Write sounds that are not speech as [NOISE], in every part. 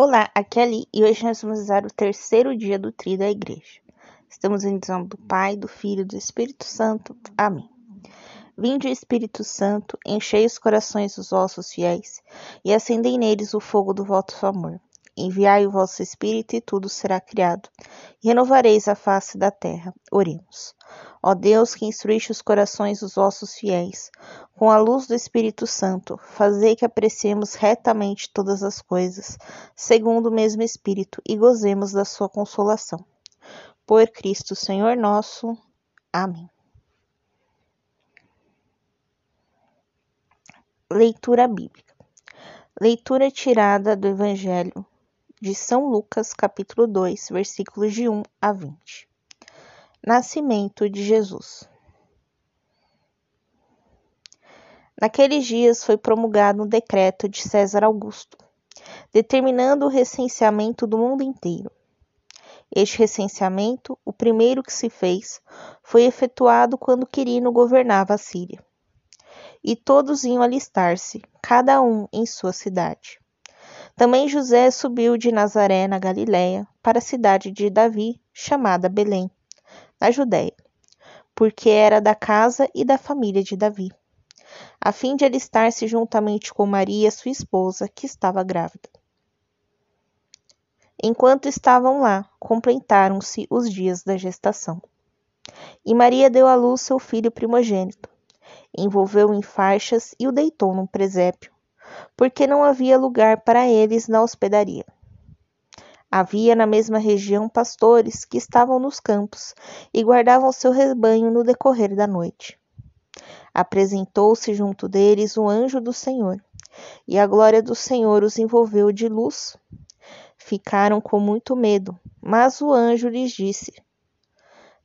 Olá, aqui é Ali e hoje nós vamos usar o terceiro dia do tri da igreja. Estamos em nome do Pai, do Filho e do Espírito Santo. Amém. Vinde, Espírito Santo, enchei os corações dos vossos fiéis e acendei neles o fogo do vosso amor. Enviai o vosso Espírito e tudo será criado, e renovareis a face da terra. Oremos. Ó Deus, que instruíste os corações dos vossos fiéis, com a luz do Espírito Santo, fazei que apreciemos retamente todas as coisas, segundo o mesmo Espírito, e gozemos da sua consolação. Por Cristo Senhor nosso. Amém. Leitura bíblica. Leitura tirada do Evangelho de São Lucas, capítulo 2, versículos de 1 a 20. Nascimento de Jesus. Naqueles dias foi promulgado um decreto de César Augusto, determinando o recenseamento do mundo inteiro. Este recenseamento, o primeiro que se fez, foi efetuado quando Quirino governava a Síria. E todos iam alistar-se, cada um em sua cidade. Também José subiu de Nazaré, na Galiléia, para a cidade de Davi, chamada Belém, na Judéia, porque era da casa e da família de Davi, a fim de alistar-se juntamente com Maria, sua esposa, que estava grávida. Enquanto estavam lá, completaram-se os dias da gestação. E Maria deu à luz seu filho primogênito, envolveu-o em faixas e o deitou num presépio porque não havia lugar para eles na hospedaria. Havia na mesma região pastores que estavam nos campos e guardavam seu rebanho no decorrer da noite. Apresentou-se junto deles o anjo do Senhor, e a glória do Senhor os envolveu de luz. Ficaram com muito medo, mas o anjo lhes disse: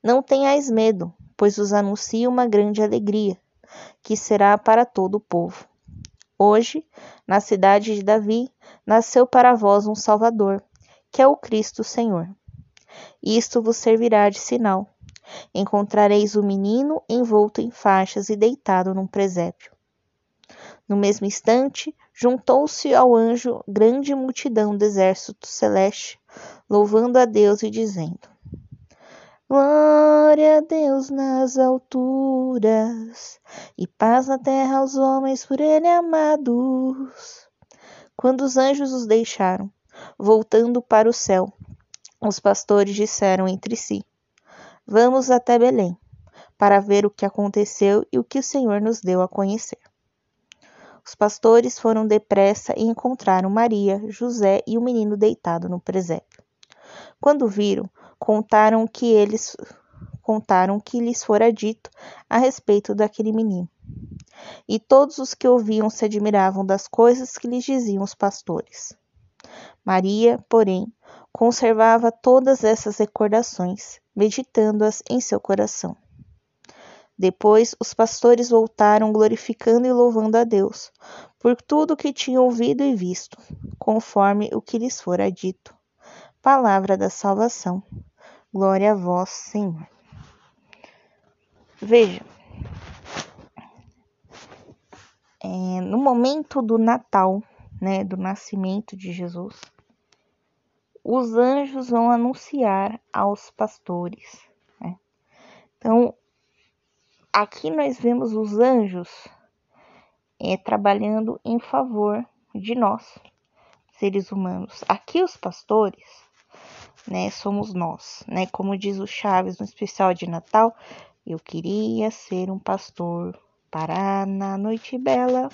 Não tenhais medo, pois os anuncio uma grande alegria, que será para todo o povo. Hoje, na cidade de Davi, nasceu para vós um Salvador, que é o Cristo Senhor. Isto vos servirá de sinal. Encontrareis o menino envolto em faixas e deitado num presépio. No mesmo instante, juntou-se ao anjo grande multidão do exército celeste, louvando a Deus e dizendo: Glória a Deus nas alturas e paz na terra aos homens por ele amados. Quando os anjos os deixaram, voltando para o céu, os pastores disseram entre si: Vamos até Belém, para ver o que aconteceu e o que o Senhor nos deu a conhecer. Os pastores foram depressa e encontraram Maria, José e o menino deitado no presépio. Quando viram, contaram que eles contaram que lhes fora dito a respeito daquele menino. E todos os que ouviam se admiravam das coisas que lhes diziam os pastores. Maria, porém, conservava todas essas recordações, meditando-as em seu coração. Depois os pastores voltaram glorificando e louvando a Deus por tudo o que tinham ouvido e visto, conforme o que lhes fora dito. Palavra da salvação. Glória a vós, Senhor. Veja, é, no momento do Natal, né, do nascimento de Jesus, os anjos vão anunciar aos pastores. Né? Então, aqui nós vemos os anjos é, trabalhando em favor de nós, seres humanos. Aqui os pastores né, somos nós, né? Como diz o Chaves no especial de Natal, eu queria ser um pastor para na noite bela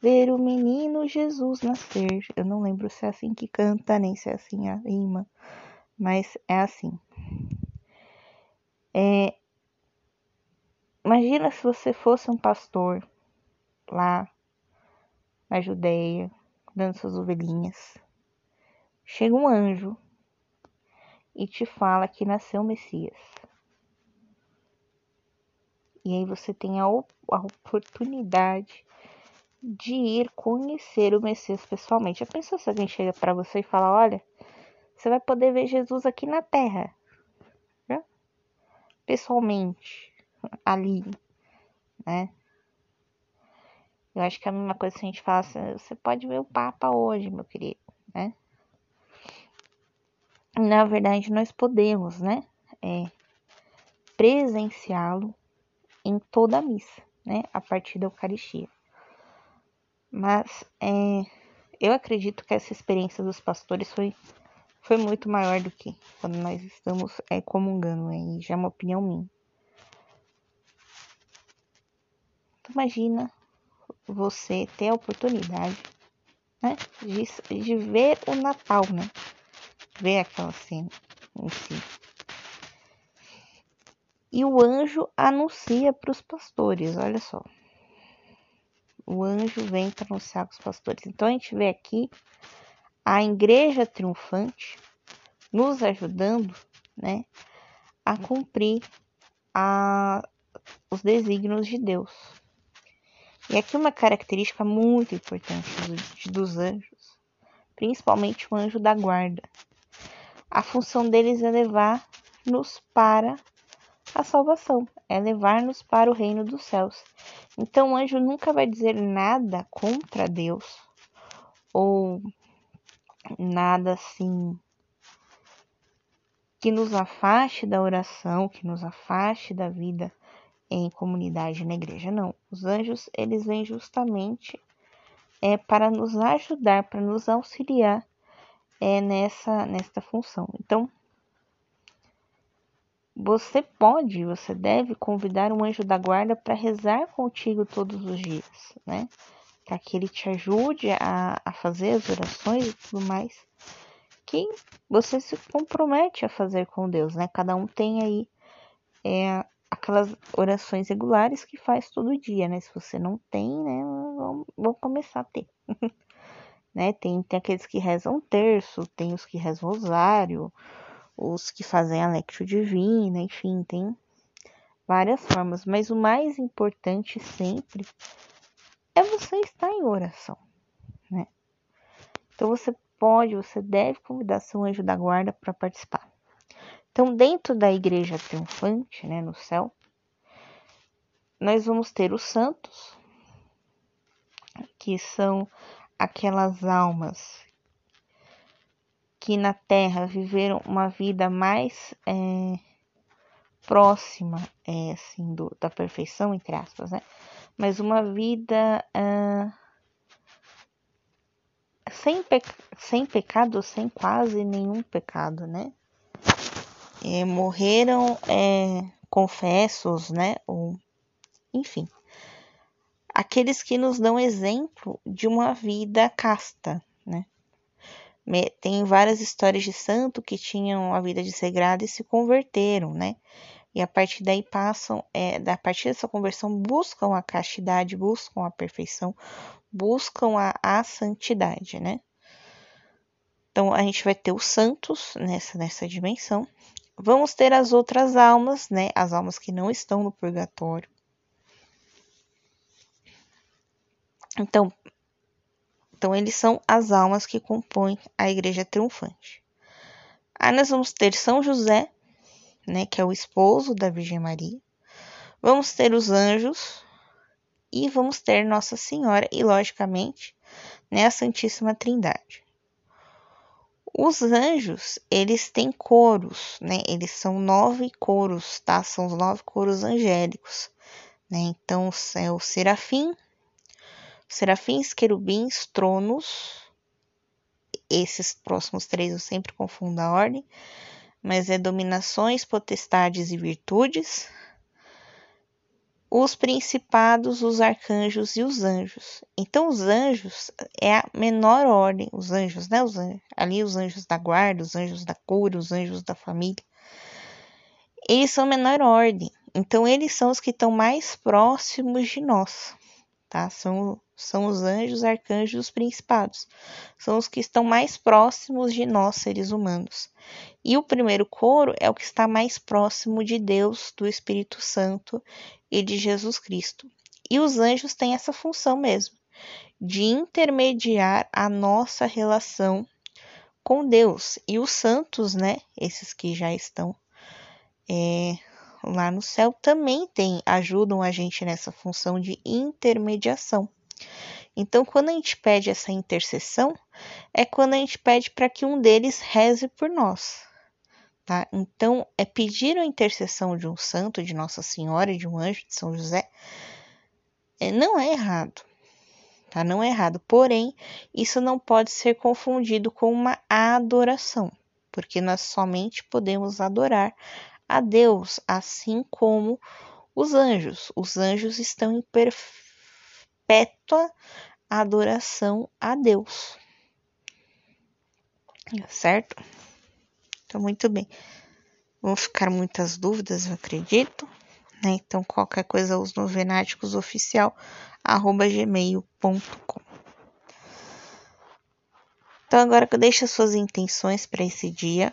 ver o menino Jesus nascer. Eu não lembro se é assim que canta, nem se é assim a rima, mas é assim. É, imagina se você fosse um pastor lá na Judeia, dando suas ovelhinhas. Chega um anjo e te fala que nasceu o Messias. E aí você tem a, a oportunidade de ir conhecer o Messias pessoalmente. Já pensou se alguém chega para você e fala: Olha, você vai poder ver Jesus aqui na terra, né? pessoalmente, ali, né? Eu acho que é a mesma coisa se a gente fala assim, você pode ver o Papa hoje, meu querido, né? na verdade, nós podemos, né, é, presenciá-lo em toda a missa, né, a partir da Eucaristia. Mas é, eu acredito que essa experiência dos pastores foi, foi muito maior do que quando nós estamos é, comungando, e já é uma opinião minha. Então, imagina você ter a oportunidade né, de, de ver o Natal, né? Ver aquela cena em si. E o anjo anuncia para os pastores, olha só. O anjo vem para anunciar os pastores. Então a gente vê aqui a igreja triunfante nos ajudando, né, a cumprir a, os desígnios de Deus. E aqui uma característica muito importante dos anjos, principalmente o anjo da guarda. A função deles é levar-nos para a salvação, é levar-nos para o reino dos céus. Então o anjo nunca vai dizer nada contra Deus ou nada assim que nos afaste da oração, que nos afaste da vida em comunidade na igreja, não. Os anjos, eles vêm justamente é, para nos ajudar, para nos auxiliar é, nessa, nessa função. Então, você pode, você deve convidar um anjo da guarda para rezar contigo todos os dias, né? Para que ele te ajude a, a fazer as orações e tudo mais. Que você se compromete a fazer com Deus, né? Cada um tem aí é, aquelas orações regulares que faz todo dia, né? Se você não tem, né? Vamos, começar a ter. [LAUGHS] né? Tem, tem aqueles que rezam terço, tem os que rezam rosário, os que fazem a lectio divina, enfim, tem várias formas. Mas o mais importante sempre é você estar em oração, né? Então você pode, você deve convidar seu anjo da guarda para participar. Então, dentro da igreja triunfante, né, no céu, nós vamos ter os santos, que são aquelas almas que na terra viveram uma vida mais é, próxima, é, assim, do, da perfeição, entre aspas, né? Mas uma vida sem, sem pecado, sem quase nenhum pecado, né? é, morreram é, confessos, né? Ou, enfim, aqueles que nos dão exemplo de uma vida casta, né? Tem várias histórias de santo que tinham a vida desregrada e se converteram, né? E a partir daí passam, é, a partir dessa conversão, buscam a castidade, buscam a perfeição, buscam a, a santidade, né? Então a gente vai ter os santos nessa, nessa dimensão Vamos ter as outras almas, né? As almas que não estão no purgatório. Então, então eles são as almas que compõem a igreja triunfante. Aí nós vamos ter São José, né, que é o esposo da Virgem Maria. Vamos ter os anjos e vamos ter Nossa Senhora e logicamente, né, a Santíssima Trindade. Os anjos, eles têm coros, né? Eles são nove coros, tá? São os nove coros angélicos, né? Então, é o serafim, serafins, querubins, tronos. Esses próximos três eu sempre confundo a ordem, mas é dominações, potestades e virtudes os principados, os arcanjos e os anjos. Então, os anjos é a menor ordem, os anjos, né? Os anjos, ali, os anjos da guarda, os anjos da cura, os anjos da família. Eles são menor ordem. Então, eles são os que estão mais próximos de nós, tá? São, são os anjos, arcanjos, os principados. São os que estão mais próximos de nós, seres humanos. E o primeiro coro é o que está mais próximo de Deus, do Espírito Santo e de Jesus Cristo. E os anjos têm essa função mesmo, de intermediar a nossa relação com Deus. E os santos, né, esses que já estão é, lá no céu, também tem, ajudam a gente nessa função de intermediação. Então, quando a gente pede essa intercessão, é quando a gente pede para que um deles reze por nós, tá? Então, é pedir a intercessão de um santo, de Nossa Senhora, de um anjo, de São José, é, não é errado, tá? Não é errado. Porém, isso não pode ser confundido com uma adoração, porque nós somente podemos adorar a Deus, assim como os anjos. Os anjos estão em perpétua adoração a Deus. Certo? Então, muito bem. Vão ficar muitas dúvidas, eu acredito. Né? Então, qualquer coisa, os novenáticos oficial, arroba gmail.com. Então, agora deixa suas intenções para esse dia.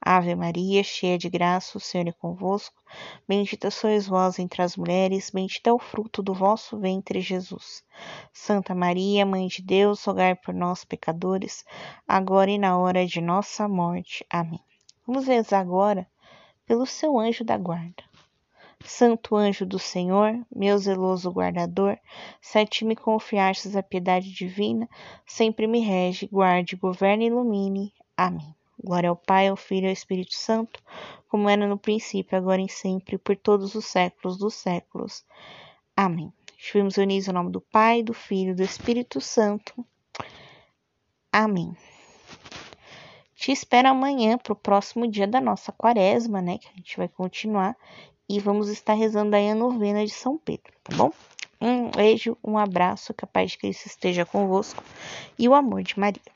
Ave Maria, cheia de graça, o Senhor é convosco. Bendita sois vós entre as mulheres, bendito é o fruto do vosso ventre, Jesus. Santa Maria, Mãe de Deus, rogai por nós, pecadores, agora e na hora de nossa morte. Amém. Vamos rezar agora pelo seu anjo da guarda. Santo anjo do Senhor, meu zeloso guardador, se a ti me confiastes a piedade divina, sempre me rege, guarde, governe e ilumine. Amém. Glória ao Pai, ao Filho e ao Espírito Santo, como era no princípio, agora e sempre, por todos os séculos dos séculos. Amém. Estivemos unidos em nome do Pai, do Filho e do Espírito Santo. Amém. Te espero amanhã para o próximo dia da nossa quaresma, né? Que a gente vai continuar. E vamos estar rezando aí a novena de São Pedro, tá bom? Um beijo, um abraço, que a paz de Cristo esteja convosco e o amor de Maria.